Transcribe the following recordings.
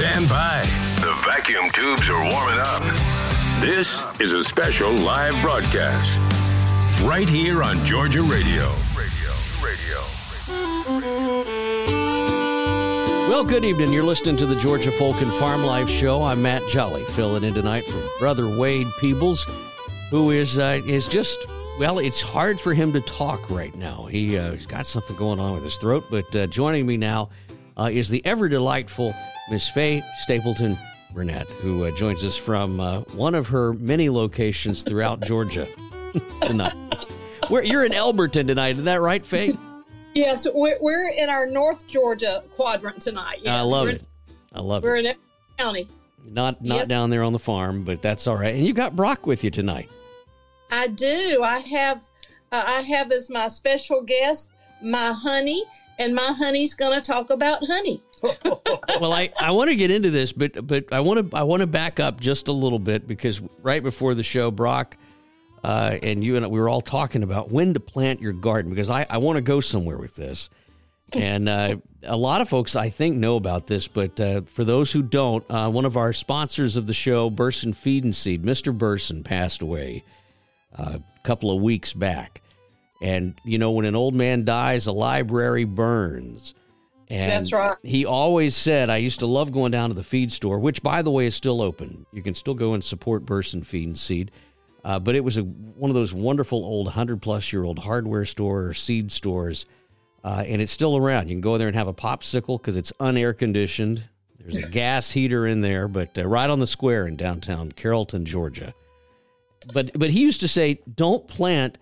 Stand by. The vacuum tubes are warming up. This is a special live broadcast right here on Georgia Radio. Radio. Radio. Well, good evening. You're listening to the Georgia Folk and Farm Life Show. I'm Matt Jolly, filling in tonight for Brother Wade Peebles, who is uh, is just well. It's hard for him to talk right now. He, uh, he's got something going on with his throat. But uh, joining me now uh, is the ever delightful Miss Faye Stapleton Burnett, who uh, joins us from uh, one of her many locations throughout Georgia tonight. Where you're in Elberton tonight, is that right, Faye? Yes, we're, we're in our North Georgia quadrant tonight. Yes, I love we're, it. I love it. We're in County. Not not Yes. down there on the farm, but that's all right. And you got Brock with you tonight. I do. I have uh, I have as my special guest my honey, and my honey's going to talk about honey. well, I, I want to get into this, but but I want to I want to back up just a little bit because right before the show, Brock uh, and you and we were all talking about when to plant your garden because I, I want to go somewhere with this, and uh, a lot of folks I think know about this, but uh, for those who don't, uh, one of our sponsors of the show, Burson Feed and Seed, Mr. Burson, passed away uh, a couple of weeks back, and you know when an old man dies, a library burns. And That's right. he always said, I used to love going down to the feed store, which, by the way, is still open. You can still go and support Burson Feed and Seed. Uh, but it was a, one of those wonderful old 100 plus year old hardware store or seed stores. Uh, and it's still around. You can go there and have a popsicle because it's unair conditioned. There's a gas heater in there, but uh, right on the square in downtown Carrollton, Georgia. But but he used to say, don't plant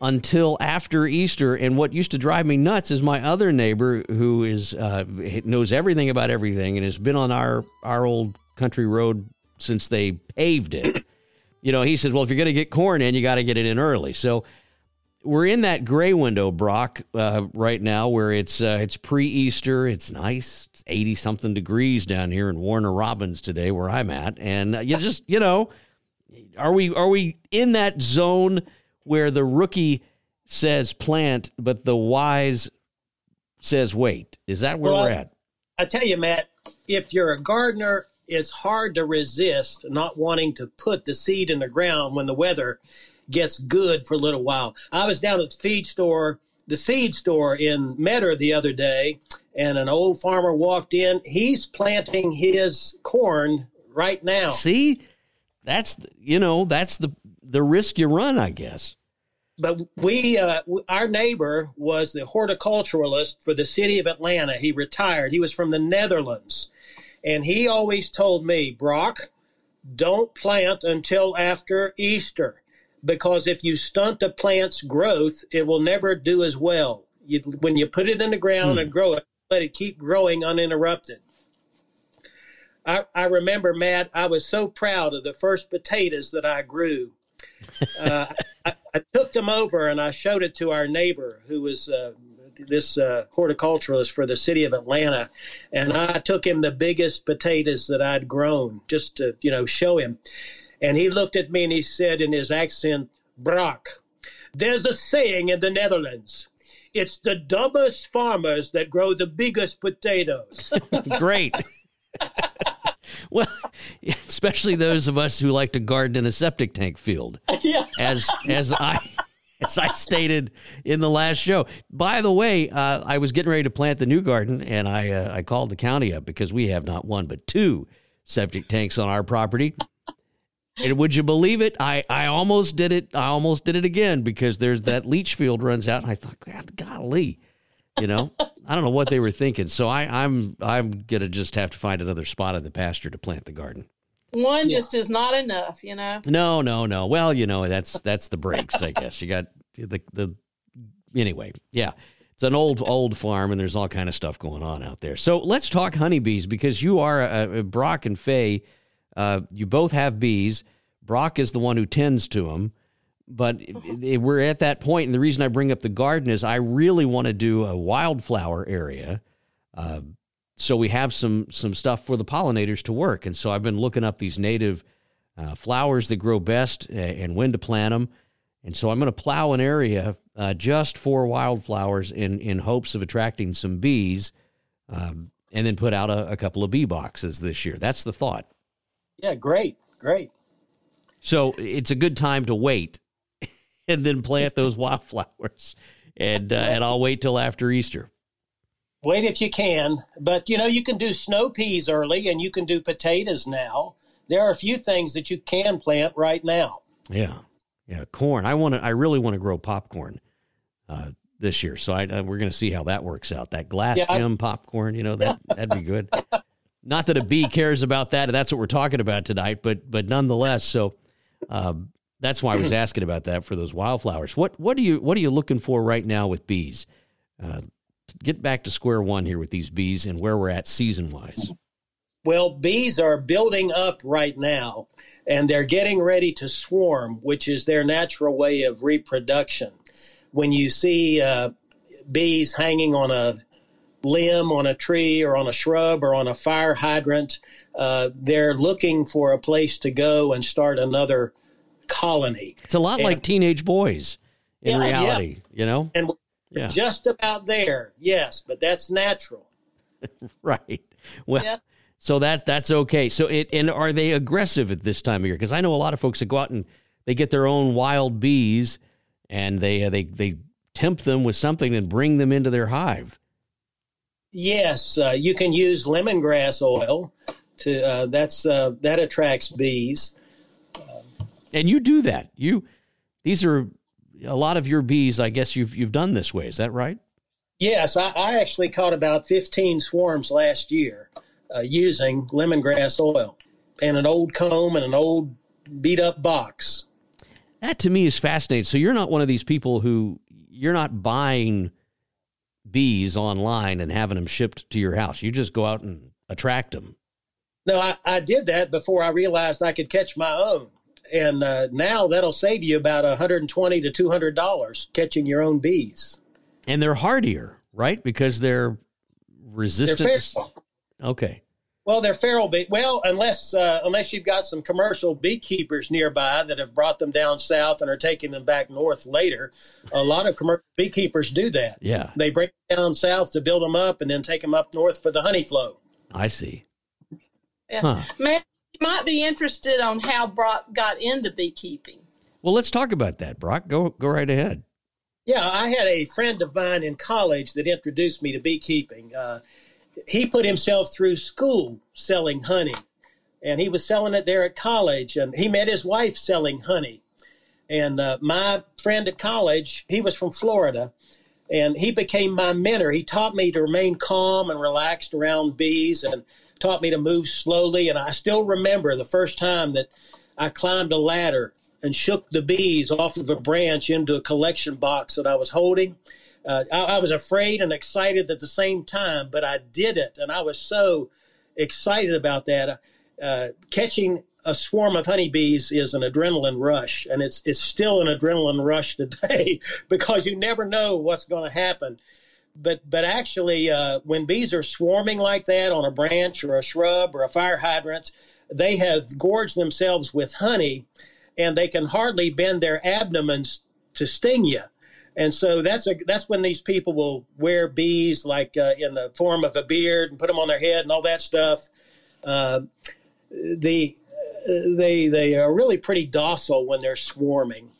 until after Easter. And what used to drive me nuts is my other neighbor who is uh, knows everything about everything and has been on our our old country road since they paved it. you know, he says, well, if you're going to get corn in, you got to get it in early. So we're in that gray window, Brock, uh, right now, where it's uh, it's pre-Easter. It's nice. It's eighty something degrees down here in Warner Robins today, where I'm at, and uh, you just you know, are we are we in that zone where the rookie says plant, but the wise says wait? Is that where Well, we're at? I tell you, Matt, if you're a gardener, it's hard to resist not wanting to put the seed in the ground when the weather gets good for a little while. I was down at the feed store, the seed store in Metter the other day, and an old farmer walked in. He's planting his corn right now. See, that's you know that's the the risk you run, I guess. but we uh, our neighbor was the horticulturalist for the city of atlanta. He retired. He was from the netherlands. And he always told me brock don't plant until after easter because if you stunt the plant's growth it will never do as well. You, when you put it in the ground and grow it let it keep growing uninterrupted. I, I remember, Matt, I was so proud of the first potatoes that I grew. Uh, I, I took them over and I showed it to our neighbor who was uh, this uh, horticulturalist for the city of Atlanta. And I took him the biggest potatoes that I'd grown just to, you know, show him. And he looked at me and he said in his accent, Brock, there's a saying in the Netherlands. It's the dumbest farmers that grow the biggest potatoes. Great. well, especially those of us who like to garden in a septic tank field, yeah. as as I as I stated in the last show. By the way, uh, I was getting ready to plant the new garden, and I uh, I called the county up because we have not one but two septic tanks on our property. And would you believe it? I, I almost did it. I almost did it again because there's that leach field runs out, and I thought, God, golly, you know, I don't know what they were thinking. So I, I'm I'm gonna just have to find another spot in the pasture to plant the garden. One just is not enough, you know. No, no, no. Well, you know, that's that's the breaks, I guess. You got the the anyway, yeah. it's an old old farm, and there's all kind of stuff going on out there. So let's talk honeybees because you are uh, Brock and Faye. Uh, you both have bees. Brock is the one who tends to them, but we're at that point, and the reason I bring up the garden is I really want to do a wildflower area. Uh, so we have some some stuff for the pollinators to work, and so I've been looking up these native uh, flowers that grow best and when to plant them. And so I'm going to plow an area uh, just for wildflowers in, in hopes of attracting some bees um, and then put out a, a, couple of bee boxes this year. That's the thought. Yeah, great, great. So it's a good time to wait and then plant those wildflowers. And, uh, and I'll wait till after Easter. Wait if you can. But, you know, you can do snow peas early and you can do potatoes now. There are a few things that you can plant right now. Yeah. Yeah, corn. I want to. I really want to grow popcorn uh, this year. So I, uh, we're going to see how that works out. That glass yeah, gem popcorn. You know that that'd be good. Not that a bee cares about that. That's what we're talking about tonight. But but nonetheless, so uh, that's why I was asking about that for those wildflowers. What what are you what are you looking for right now with bees? Uh, get back to square one here with these bees and where we're at season wise. Well, bees are building up right now and they're getting ready to swarm, which is their natural way of reproduction. When you see uh, bees hanging on a limb, on a tree, or on a shrub, or on a fire hydrant, uh, they're looking for a place to go and start another colony. It's a lot and, like teenage boys in yeah, reality, yeah. you know? And yeah. just about there, yes, but that's natural. right. Well, so that that's okay. So it and are they aggressive at this time of year? Because I know a lot of folks that go out and they get their own wild bees and they uh, they they tempt them with something and bring them into their hive. Yes, uh, you can use lemongrass oil to uh, that's uh, that attracts bees. And you do that. You these are a lot of your bees. I guess you've you've done this way. Is that right? Yes, I, I actually caught about fifteen swarms last year uh, using lemongrass oil and an old comb and an old beat up box. That to me is fascinating. So you're not one of these people who you're not buying bees online and having them shipped to your house. You just go out and attract them. No, I, I did that before I realized I could catch my own. And uh, now that'll save you about 120 to $200 catching your own bees. And they're hardier, right? Because they're resistant. They're Okay. Well, they're feral bee. Well, unless uh, unless you've got some commercial beekeepers nearby that have brought them down south and are taking them back north later, a lot of commercial beekeepers do that. Yeah, they break them down south to build them up and then take them up north for the honey flow. I see. Yeah, huh. man, you might be interested on how Brock got into beekeeping. Well, let's talk about that, Brock. Go go right ahead. Yeah, I had a friend of mine in college that introduced me to beekeeping. Uh, he put himself through school selling honey and he was selling it there at college and he met his wife selling honey and uh, my friend at college he was from florida and he became my mentor he taught me to remain calm and relaxed around bees and taught me to move slowly and i still remember the first time that i climbed a ladder and shook the bees off of a branch into a collection box that i was holding uh, I, I, was afraid and excited at the same time, but I did it, and I was so excited about that. Uh, catching a swarm of honeybees is an adrenaline rush, and it's it's still an adrenaline rush today because you never know what's going to happen. But but actually, uh, when bees are swarming like that on a branch or a shrub or a fire hydrant, they have gorged themselves with honey, and they can hardly bend their abdomens to sting you. And so that's a, that's when these people will wear bees like uh, in the form of a beard and put them on their head and all that stuff. Uh, the they they are really pretty docile when they're swarming,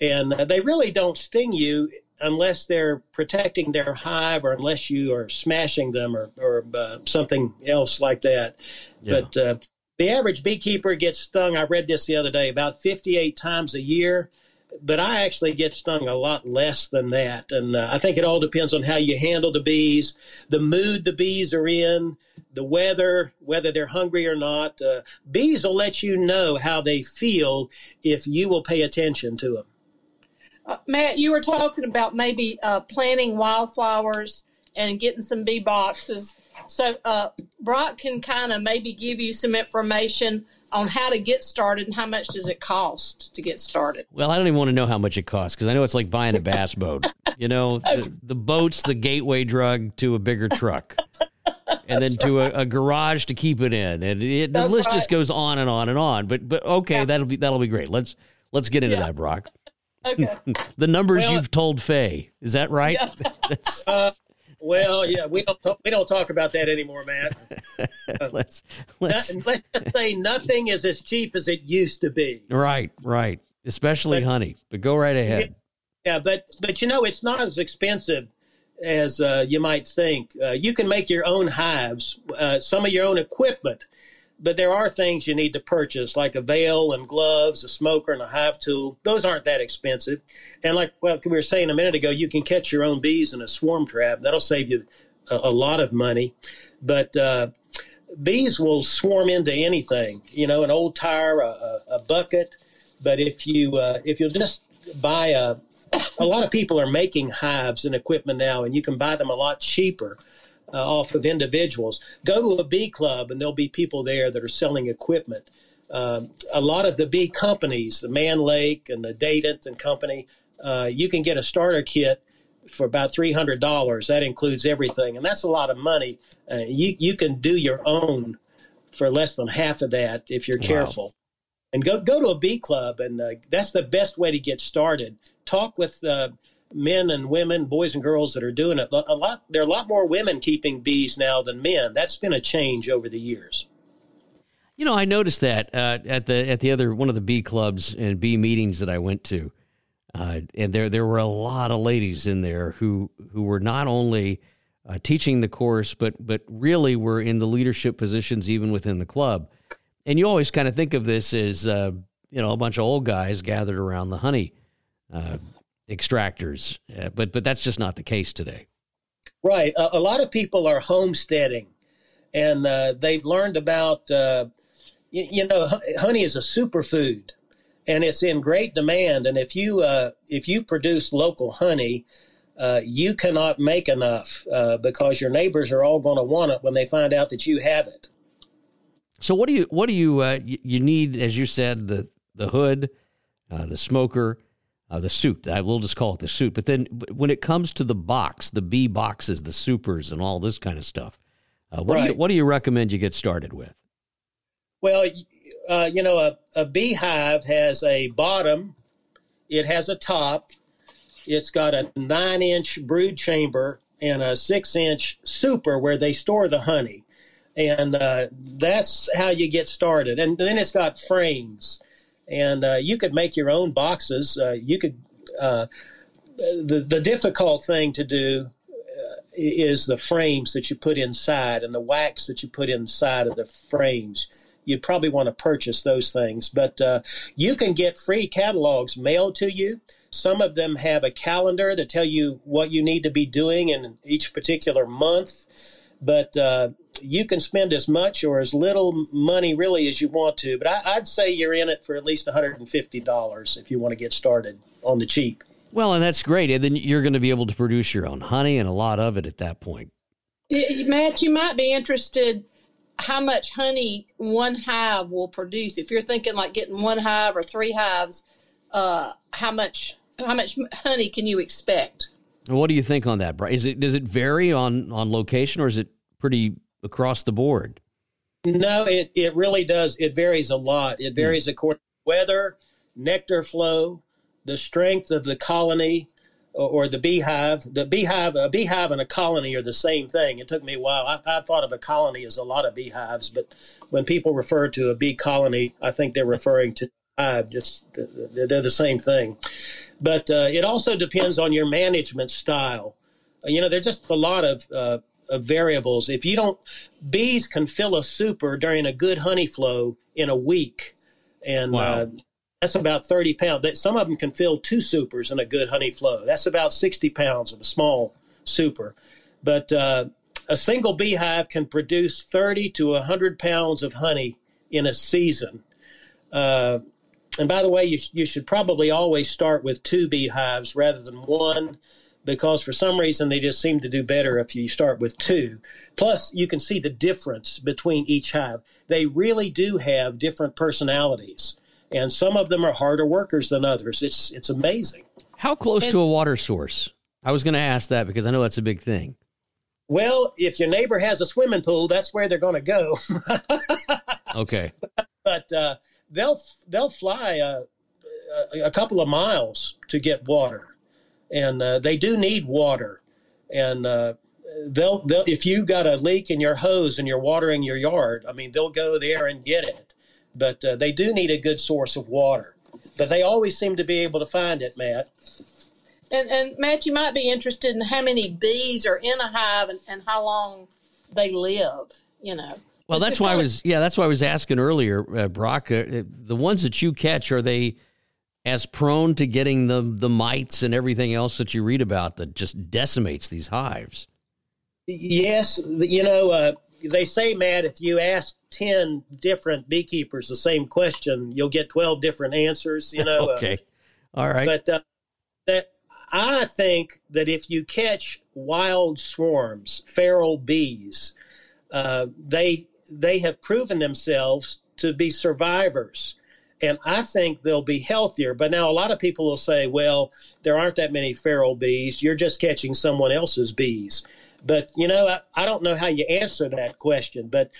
and uh, they really don't sting you unless they're protecting their hive or unless you are smashing them or or uh, something else like that. Yeah. But uh, the average beekeeper gets stung. I read this the other day about 58 times a year but I actually get stung a lot less than that. And uh, I think it all depends on how you handle the bees, the mood the bees are in, the weather, whether they're hungry or not. Uh, bees will let you know how they feel if you will pay attention to them. Uh, Matt, you were talking about maybe uh, planting wildflowers and getting some bee boxes. So uh, Brock can kind of maybe give you some information on how to get started and how much does it cost to get started. Well, I don't even want to know how much it costs because I know it's like buying a bass boat. You know, the, the boat's the gateway drug to a bigger truck. and then to a, a, garage to keep it in, and it, the list right. just goes on and on and on. But but okay, yeah. that'll be that'll be great. Let's let's get into yeah. that, Brock. Okay. the numbers well, you've told Faye, is that right? Yeah. uh, well, yeah, we don't we don't talk about that anymore, Matt. let's let's not, let's just say nothing is as cheap as it used to be. Right, right. Especially but, honey. But go right ahead. Yeah, but but you know it's not as expensive as uh, you might think. Uh, you can make your own hives, uh, some of your own equipment but there are things you need to purchase, like a veil and gloves, a smoker and a hive tool. Those aren't that expensive. And like well, we were saying a minute ago, you can catch your own bees in a swarm trap. That'll save you a, a lot of money. But uh, bees will swarm into anything, you know, an old tire, a, a bucket. But if you uh, if you'll just buy a, a lot of people are making hives and equipment now, and you can buy them a lot cheaper uh, off of individuals. Go to a bee club, and there'll be people there that are selling equipment. Um, a lot of the bee companies, the Mann Lake and the Dadant and Company, uh, you can get a starter kit for about three hundred dollars. That includes everything, and that's a lot of money. Uh, you you can do your own for less than half of that if you're wow. careful. And go go to a bee club, and uh, that's the best way to get started. Talk with uh, men and women, boys and girls that are doing it. A lot there are a lot more women keeping bees now than men. That's been a change over the years. You know, I noticed that uh, at the at the other one of the bee clubs and bee meetings that I went to, uh, and there there were a lot of ladies in there who who were not only uh, teaching the course, but but really were in the leadership positions even within the club. And you always kind of think of this as uh, you know a bunch of old guys gathered around the honey uh, extractors, uh, but but that's just not the case today. Right. a lot of people are homesteading, and uh, they've learned about uh, you, you, know honey is a superfood, and it's in great demand. And if you uh, if you produce local honey. Uh, you cannot make enough uh, because your neighbors are all going to want it when they find out that you have it. So what do you what do you you need as you said the the hood, the smoker, uh, the suit. I will just call it the suit. But then when it comes to the box, the bee boxes, the supers, and all this kind of stuff, uh, what, right. do you, what do you recommend you get started with? Well, uh, you know, a, a beehive has a bottom, it has a top, it's got a nine inch brood chamber and a six inch super where they store the honey. And uh, that's how you get started. And then it's got frames and uh, you could make your own boxes. Uh, you could. Uh, the the difficult thing to do uh, is the frames that you put inside and the wax that you put inside of the frames. You'd probably want to purchase those things, but uh, you can get free catalogs mailed to you. Some of them have a calendar that tell you what you need to be doing in each particular month but uh, you can spend as much or as little money really as you want to. But I, would say you're in it for at least $150 if you want to get started on the cheap. Well, and that's great. And then you're going to be able to produce your own honey and a lot of it at that point. Matt, you might be interested how much honey one hive will produce. If you're thinking like getting one hive or three hives, uh, how much how much honey can you expect? What do you think on that? Is it does it vary on on location or is it pretty across the board? No, it it really does. It varies a lot. It hmm. varies according to weather, nectar flow, the strength of the colony or, or, the beehive. The beehive, a beehive and a colony are the same thing. It took me a while. I, I thought of a colony as a lot of beehives, but when people refer to a bee colony, I think they're referring to hive. Just they're the same thing. But uh, it also depends on your management style. You know, there's just a lot of, uh, of variables. If you don't, bees can fill a super during a good honey flow in a week, and wow. uh, that's about 30 pounds. Some of them can fill two supers in a good honey flow. That's about 60 pounds of a small super. But uh, a single beehive can produce 30 to 100 pounds of honey in a season. Uh, and by the way, you, you should probably always start with two beehives rather than one because for some reason they just seem to do better if you start with two. Plus, you can see the difference between each hive. They really do have different personalities, and some of them are harder workers than others. It's it's amazing. How close and, to a water source? I was going to ask that because I know that's a big thing. Well, if your neighbor has a swimming pool, that's where they're going to go. okay. But uh, they'll they'll fly a, a, couple of miles to get water, and uh, they do need water. And uh, they'll they'll if you've got a leak in your hose and you're watering your yard, I mean they'll go there and get it. But uh, they do need a good source of water. But they always seem to be able to find it, Matt. And, and Matt, you might be interested in how many bees are in a hive and, and how long they live. You know. Well, that's why I was yeah, that's why I was asking earlier, uh, Brock. Uh, the ones that you catch are they as prone to getting the the mites and everything else that you read about that just decimates these hives? Yes, you know uh, they say, Matt, if you ask ten different beekeepers the same question, you'll get twelve different answers. You know. Uh, okay. All right. But uh, that I think that if you catch wild swarms, feral bees, uh, they they have proven themselves to be survivors. And I think they'll be healthier. But now a lot of people will say, well, there aren't that many feral bees. You're just catching someone else's bees. But, you know, I, I don't know how you answer that question. But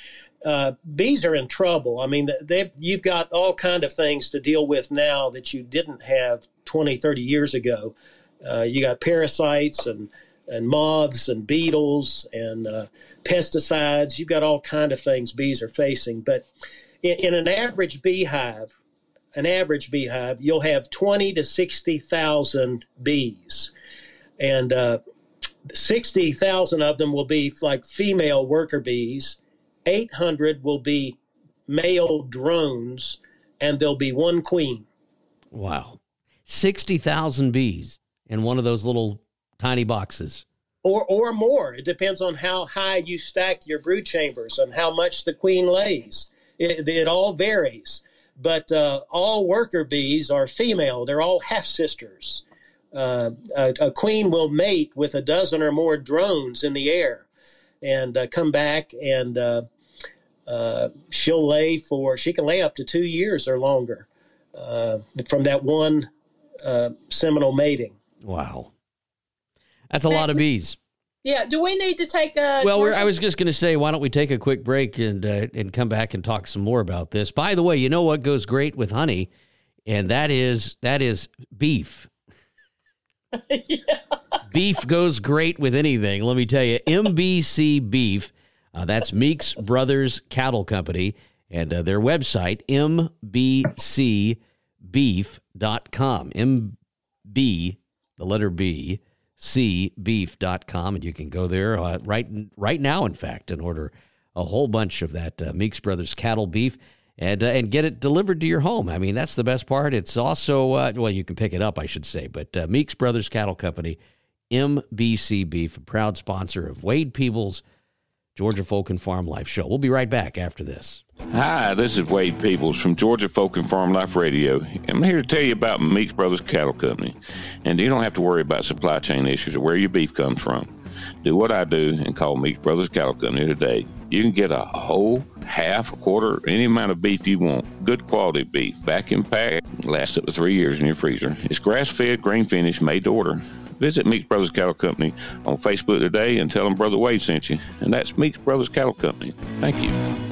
uh, bees are in trouble. I mean, you've got all kind of things to deal with now that you didn't have 20, 30 years ago. Uh, you got parasites and and moths and beetles and uh, pesticides. You've got all kind of things bees are facing. But in, in, an average beehive, an average beehive, you'll have twenty to sixty thousand bees, and uh, sixty thousand of them will be like female worker bees. Eight hundred will be male drones, and there'll be one queen. Wow, sixty thousand bees in one of those little tiny boxes. Or, or more. It depends on how high you stack your brood chambers and how much the queen lays. It, it all varies. But uh, all worker bees are female. They're all half sisters. Uh, a, a, queen will mate with a dozen or more drones in the air and uh, come back and uh, uh, she'll lay for, she can lay up to two years or longer uh, from that one seminal mating. Wow. That's a lot of bees. Yeah. Do we need to take a? Well, I was just going to say, why don't we take a quick break and uh, and come back and talk some more about this? By the way, you know what goes great with honey, and that is that is beef. yeah. Beef goes great with anything. Let me tell you, MBC Beef. Uh, that's Meeks Brothers Cattle Company, and uh, their website mbcbeef.com. MB, the letter B cbeef.com and you can go there uh, right right now in fact and order a whole bunch of that uh, Meeks Brothers cattle beef and uh, and get it delivered to your home. I mean that's the best part. It's also uh, well you can pick it up I should say, but uh, Meeks Brothers Cattle Company, MBC Beef, a proud sponsor of Wade Peebles Georgia Folk and Farm Life Show. We'll be right back after this. Hi, this is Wade Peebles from Georgia Folk and Farm Life Radio. I'm here to tell you about Meeks Brothers Cattle Company. And you don't have to worry about supply chain issues or where your beef comes from. Do what I do and call Meeks Brothers Cattle Company today. You can get a whole, half, a quarter, any amount of beef you want. Good quality beef, vacuum packed, lasts up to three years in your freezer. It's grass fed, grain finished, made to order. Visit Meeks Brothers Cattle Company on Facebook today and tell them Brother Wade sent you. And that's Meeks Brothers Cattle Company. Thank you.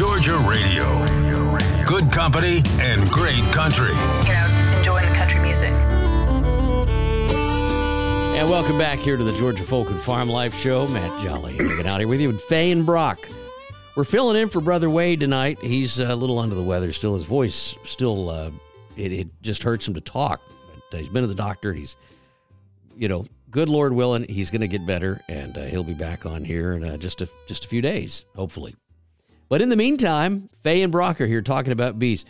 Georgia Radio. Good company and great country. You know, enjoying the country music. And welcome back here to the Georgia Folk and Farm Life Show. Matt Jolly hanging out here with you. And Faye and Brock We're filling in for Brother Wade tonight. He's a little under the weather still. His voice still, uh, it, it just hurts him to talk. But he's been to the doctor. He's, you know, good Lord willing, he's going to get better, and uh, he'll be back on here in uh, just a just a few days, hopefully. But in the meantime, Faye and Brock are here talking about bees.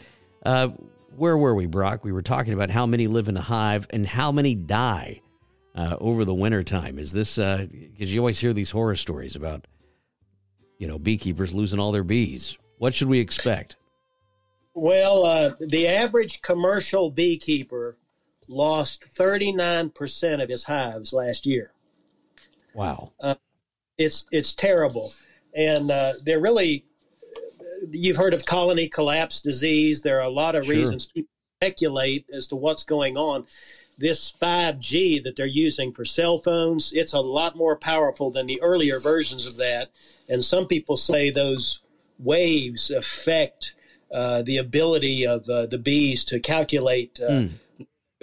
Uh, where were we, Brock? We were talking about how many live in a hive and how many die uh, over the winter time. Is this because uh, you always hear these horror stories about you know beekeepers losing all their bees? What should we expect? Well, uh, the average commercial beekeeper lost 39% of his hives last year. Wow. Uh, it's it's terrible. And uh, they're really you've heard of colony collapse disease. There are a lot of sure. reasons people speculate as to what's going on. This 5G that they're using for cell phones, it's a lot more powerful than the earlier versions of that. And some people say those waves affect uh, the ability of uh, the bees to calculate mm.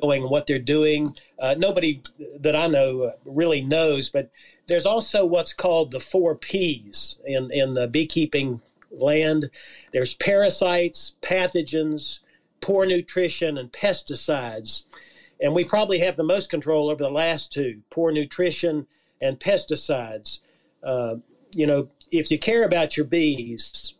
going what they're doing. Uh, nobody that I know uh, really knows, but there's also what's called the four P's in in beekeeping land. There's parasites, pathogens, poor nutrition, and pesticides. And we probably have the most control over the last two poor nutrition and pesticides. Uh, you know, if you care about your bees,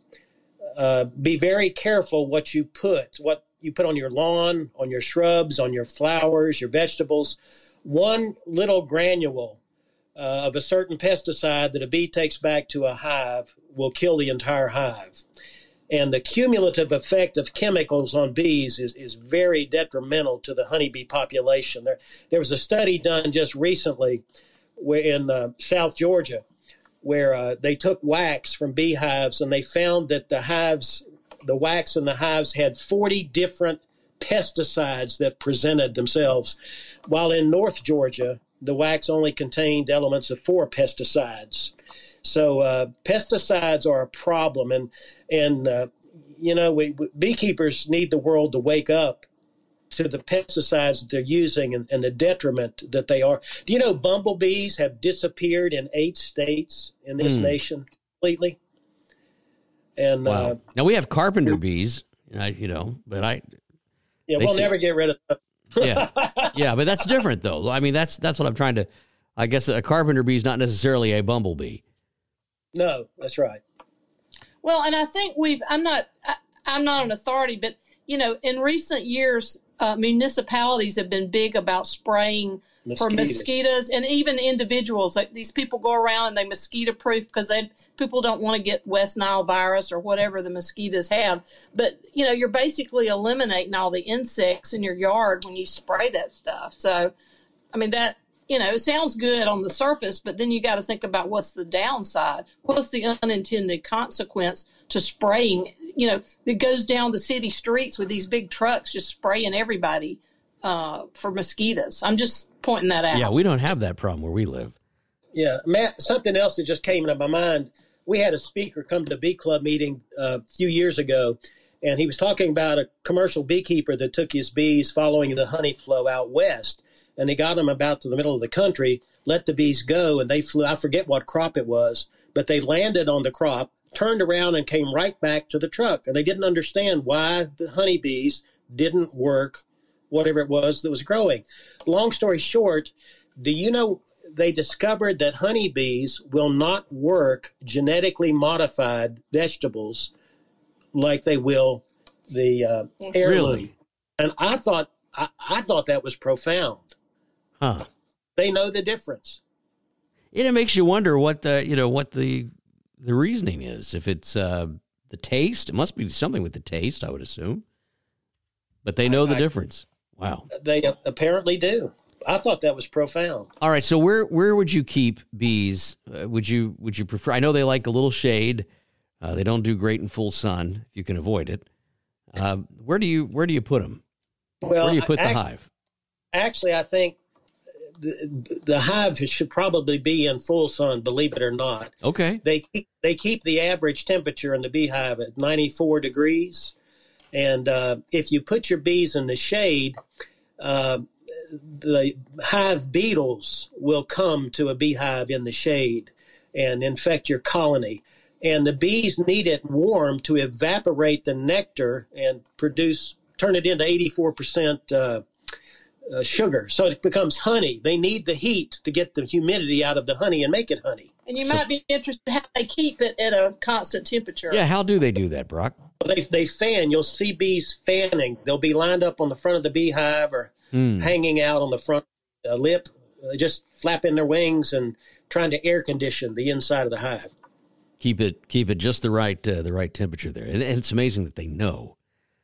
uh, be very careful what you put, what you put on your lawn, on your shrubs, on your flowers, your vegetables. One little granule uh, of a certain pesticide that a bee takes back to a hive will kill the entire hive. And the cumulative effect of chemicals on bees is, is very detrimental to the honeybee population. There, there was a study done just recently where in uh, South Georgia where uh, they took wax from beehives and they found that the hives, the wax in the hives had 40 different pesticides that presented themselves, while in North Georgia, the wax only contained elements of four pesticides. So uh, pesticides are a problem, and and uh, you know we, we, beekeepers need the world to wake up to the pesticides that they're using and, and, the detriment that they are. Do you know bumblebees have disappeared in eight states in this mm. nation completely? And wow. uh, now we have carpenter bees, you know, but I yeah, we'll never get rid of them yeah, yeah, but that's different though. I mean, that's that's what I'm trying to. I guess a carpenter bee is not necessarily a bumblebee. No, that's right. Well, and I think we've. I'm not. I, I'm not an authority, but you know, in recent years, uh, municipalities have been big about spraying mosquitoes. for mosquitoes and even individuals. Like these people go around and they mosquito proof because they people don't want to get West Nile virus or whatever the mosquitoes have. But you know, you're basically eliminating all the insects in your yard when you spray that stuff. So, I mean that you know, it sounds good on the surface, but then you got to think about what's the downside. What's the unintended consequence to spraying? You know, it goes down the city streets with these big trucks just spraying everybody uh, for mosquitoes. I'm just pointing that out. Yeah, we don't have that problem where we live. Yeah, Matt. Something else that just came into my mind. We had a speaker come to the bee club meeting uh, a few years ago, and he was talking about a commercial beekeeper that took his bees following the honey flow out west, and they got them about to the middle of the country, let the bees go, and they flew. I forget what crop it was, but they landed on the crop, turned around, and came right back to the truck, and they didn't understand why the honeybees didn't work whatever it was that was growing. Long story short, do you know they discovered that honeybees will not work genetically modified vegetables like they will the uh, heirloom. Really? And I thought I, I, thought that was profound. Huh. They know the difference. And it makes you wonder what the you know what the the reasoning is. If it's uh, the taste, it must be something with the taste, I would assume. But they know I, the I, difference. Wow. They apparently do. I thought that was profound. All right, so where where would you keep bees? Uh, would you would you prefer? I know they like a little shade. Uh, they don't do great in full sun if you can avoid it. Uh, where do you where do you put them? Well, where do you put the hive? Actually, I think the, the hive should probably be in full sun. Believe it or not. Okay. They they keep the average temperature in the beehive at ninety four degrees. And uh, if you put your bees in the shade, uh, the hive beetles will come to a beehive in the shade and infect your colony. and the bees need it warm to evaporate the nectar and produce turn it into 84% uh, uh, sugar. So it becomes honey. They need the heat to get the humidity out of the honey and make it honey And you might be interested how they keep it at a constant temperature. Yeah, how do they do that, Brock? they, they fan you'll see bees fanning they'll be lined up on the front of the beehive or Hmm. hanging out on the front uh, lip uh, just flapping their wings and trying to air condition the inside of the hive Keep it keep it just the right uh, the right temperature there, and, and it's amazing that they know.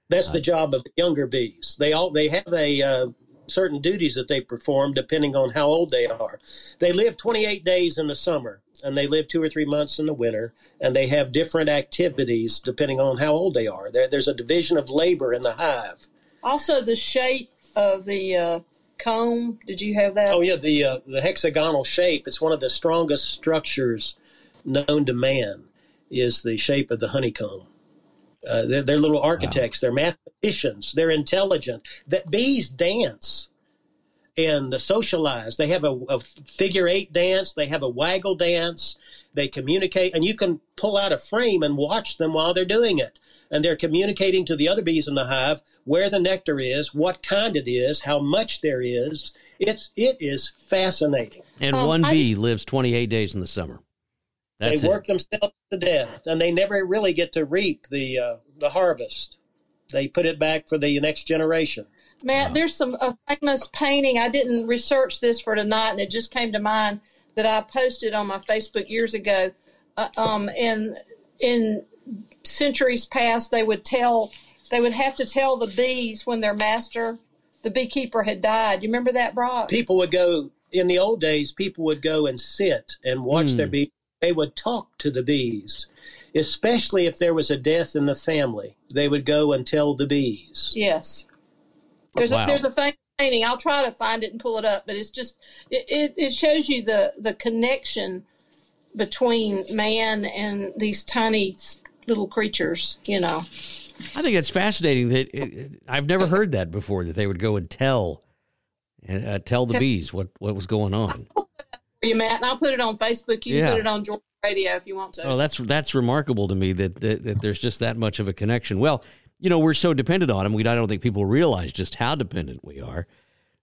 That's the job of the younger bees. They all they have a uh, certain duties that they perform depending on how old they are. They live 28 days in the summer and they live two or three months in the winter, and they have different activities depending on how old they are. There, there's a division of labor in the hive. Also, the shape of the uh, comb. Did you have that? Oh yeah, the uh, the hexagonal shape. It's one of the strongest structures known to man. Is the shape of the honeycomb. Uh, they're, they're little architects. They're mathematicians. They're intelligent. That bees dance and socialize. They have a, a figure eight dance. They have a waggle dance. They communicate, and you can pull out a frame and watch them while they're doing it. And they're communicating to the other bees in the hive where the nectar is, what kind it is, how much there is. It's it is fascinating. And Um, one I- bee lives 28 days in the summer. That's they it. work themselves to death, and they never really get to reap the uh, the harvest. They put it back for the next generation. Matt, there's some a famous painting. I didn't research this for tonight, and it just came to mind that I posted on my Facebook years ago. Uh, um, and in centuries past, they would tell, they would have to tell the bees when their master, the beekeeper, had died. You remember that, Brock? People would go in the old days. People would go and sit and watch Hmm. their bees. They would talk to the bees, especially if there was a death in the family. They would go and tell the bees. Yes. There's Wow. a there's a famous painting. I'll try to find it and pull it up, but it's just it, it, it shows you the the connection between man and these tiny little creatures. You know. I think it's fascinating that it, I've never heard that before. That they would go and tell and uh, tell the bees what what was going on. You Matt, and I'll put it on Facebook. You Yeah. can put it on Georgia Radio if you want to. Oh, that's that's remarkable to me that, that that there's just that much of a connection. Well, you know, we're so dependent on them. We I don't think people realize just how dependent we are.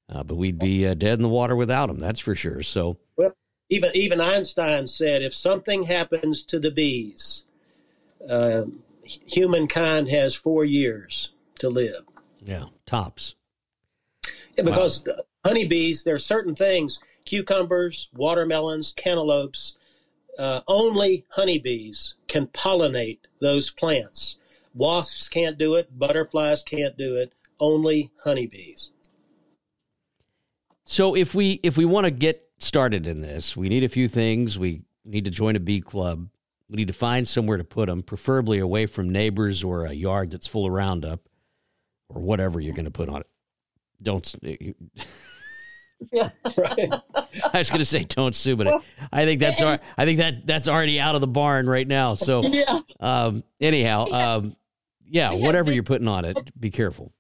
Uh, but we'd be uh, dead in the water without them. That's for sure. So Well, even even Einstein said if something happens to the bees, uh, humankind has four years to live. yeah, tops. Yeah, because honeybees, there are certain things, cucumbers, watermelons, cantaloupes, uh, only honeybees can pollinate those plants. Wasps can't do it, butterflies can't do it, only honeybees. So if we if we want to get started in this, we need a few things. We need to join a bee club. We need to find somewhere to put them, preferably away from neighbors or a yard that's full of Roundup or whatever you're going to put on it. Don't. s- you- Yeah. Right. I was going to say don't sue, but I- I think that's al- I think that that's already out of the barn right now. So Yeah. um, anyhow, um, yeah, We whatever big- you're putting on it, be careful.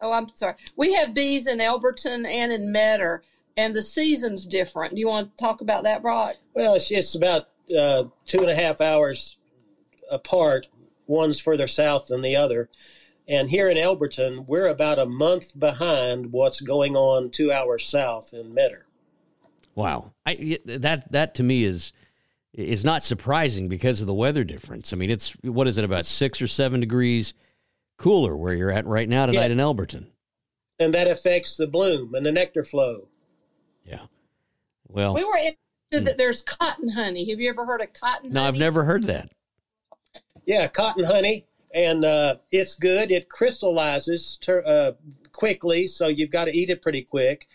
Oh, I'm sorry. We have bees in Elberton and in Metter, and the season's different. Do you want to talk about that, Brock? Well, it's, it's about uh, two and a half hours apart. One's further south than the other. And here in Elberton, we're about a month behind what's going on two hours south in Metter. Wow, I, that that to me is is not surprising because of the weather difference. I mean, it's what is it about six or seven degrees cooler where you're at right now tonight Yeah. in Elberton. And that affects the bloom and the nectar flow. Yeah. Well, We were interested that there's cotton honey. Have you ever heard of cotton no, honey? I've never heard that. Yeah, cotton honey, and uh, it's good. It crystallizes ter- uh, quickly, so you've got to eat it pretty quick.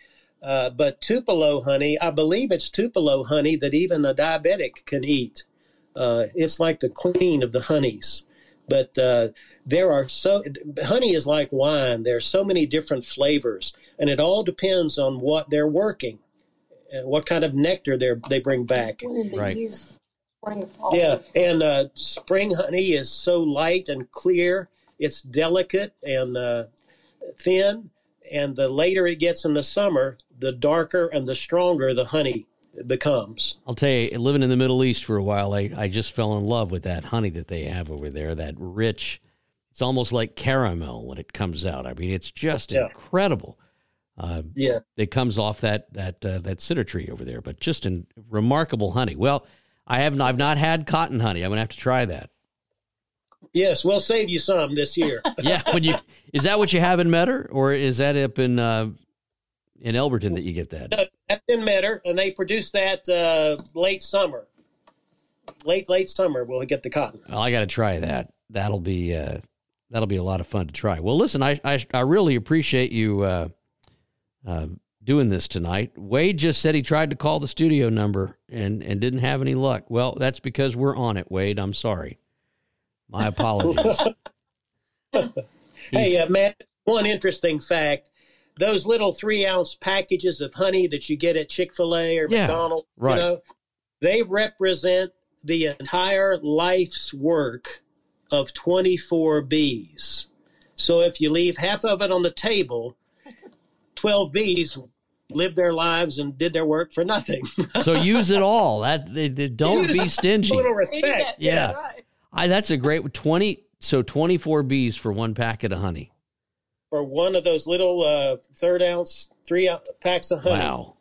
Uh, but Tupelo honey, I believe it's Tupelo honey that even a diabetic can eat. Uh, it's like the queen of the honeys. But uh, there are so honey is like wine. There are so many different flavors, and it all depends on what they're working, and what kind of nectar they they bring back. One in the Right. Year, spring, fall. Yeah, and uh, spring honey is so light and clear. It's delicate and uh, thin, and the later it gets in the summer, the darker and the stronger the honey becomes. I'll tell you, living in the Middle East for a while, I, I just fell in love with that honey that they have over there. That rich, it's almost like caramel when it comes out. I mean, it's just Yeah. incredible. Uh, Yeah. it comes off that that uh, that cedar tree over there, but just in remarkable honey. Well, I haven't. I've not had cotton honey. I'm gonna have to try that. Yes, we'll save you some this year. Yeah, when you is that what you have in Metter, or is that up in uh, in Elberton that you get that? No, That's in Metter, and they produce that uh, late summer. Late, late summer, we'll get the cotton. Well, I got to try that. That'll be uh, that'll be a lot of fun to try. Well, listen, I I, I really appreciate you uh, uh, doing this tonight. Wade just said he tried to call the studio number and and didn't have any luck. Well, that's because we're on it, Wade. I'm sorry. My apologies. Hey, uh, Matt, one interesting fact. Those little three ounce packages of honey that you get at Chick fil A or Yeah, McDonald's, right. you know, they represent the entire life's work of 24 bees. So if you leave half of it on the table, 12 bees lived their lives and did their work for nothing. so use it all. That they, they don't Use be stingy. a little respect. Yeah. Right. I, that's a great twenty. So twenty four bees for one packet of honey. For one of those little uh, third ounce, three ounce packs of honey. Wow.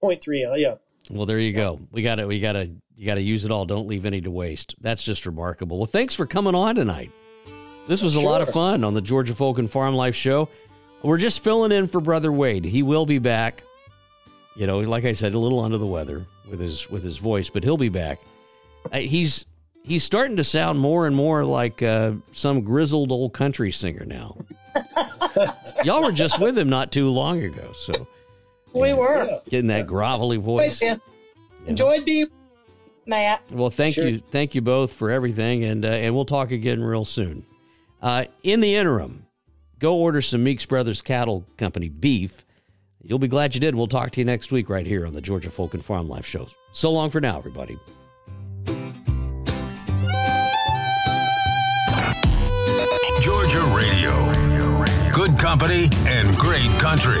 Point three, uh, yeah. Well, there you go. We got to we got to you got to use it all. Don't leave any to waste. That's just remarkable. Well, thanks for coming on tonight. This was a lot of fun on the Georgia Folk and Farm Life show. We're just filling in for brother Wade. He will be back. You know, like I said, a little under the weather with his with his voice, but he'll be back. Uh, he's he's starting to sound more and more like uh, some grizzled old country singer now. Y'all were just with him not too long ago, so We were. getting that grovelly voice. Yeah. Enjoyed being Matt. Well, thank Sure. you, thank you both for everything, and uh, and we'll talk again real soon. Uh, in the interim, go order some Meeks Brothers Cattle Company beef. You'll be glad you did. We'll talk to you next week right here on the Georgia Folk and Farm Life shows. So long for now, everybody. Georgia Radio. Good company and great country.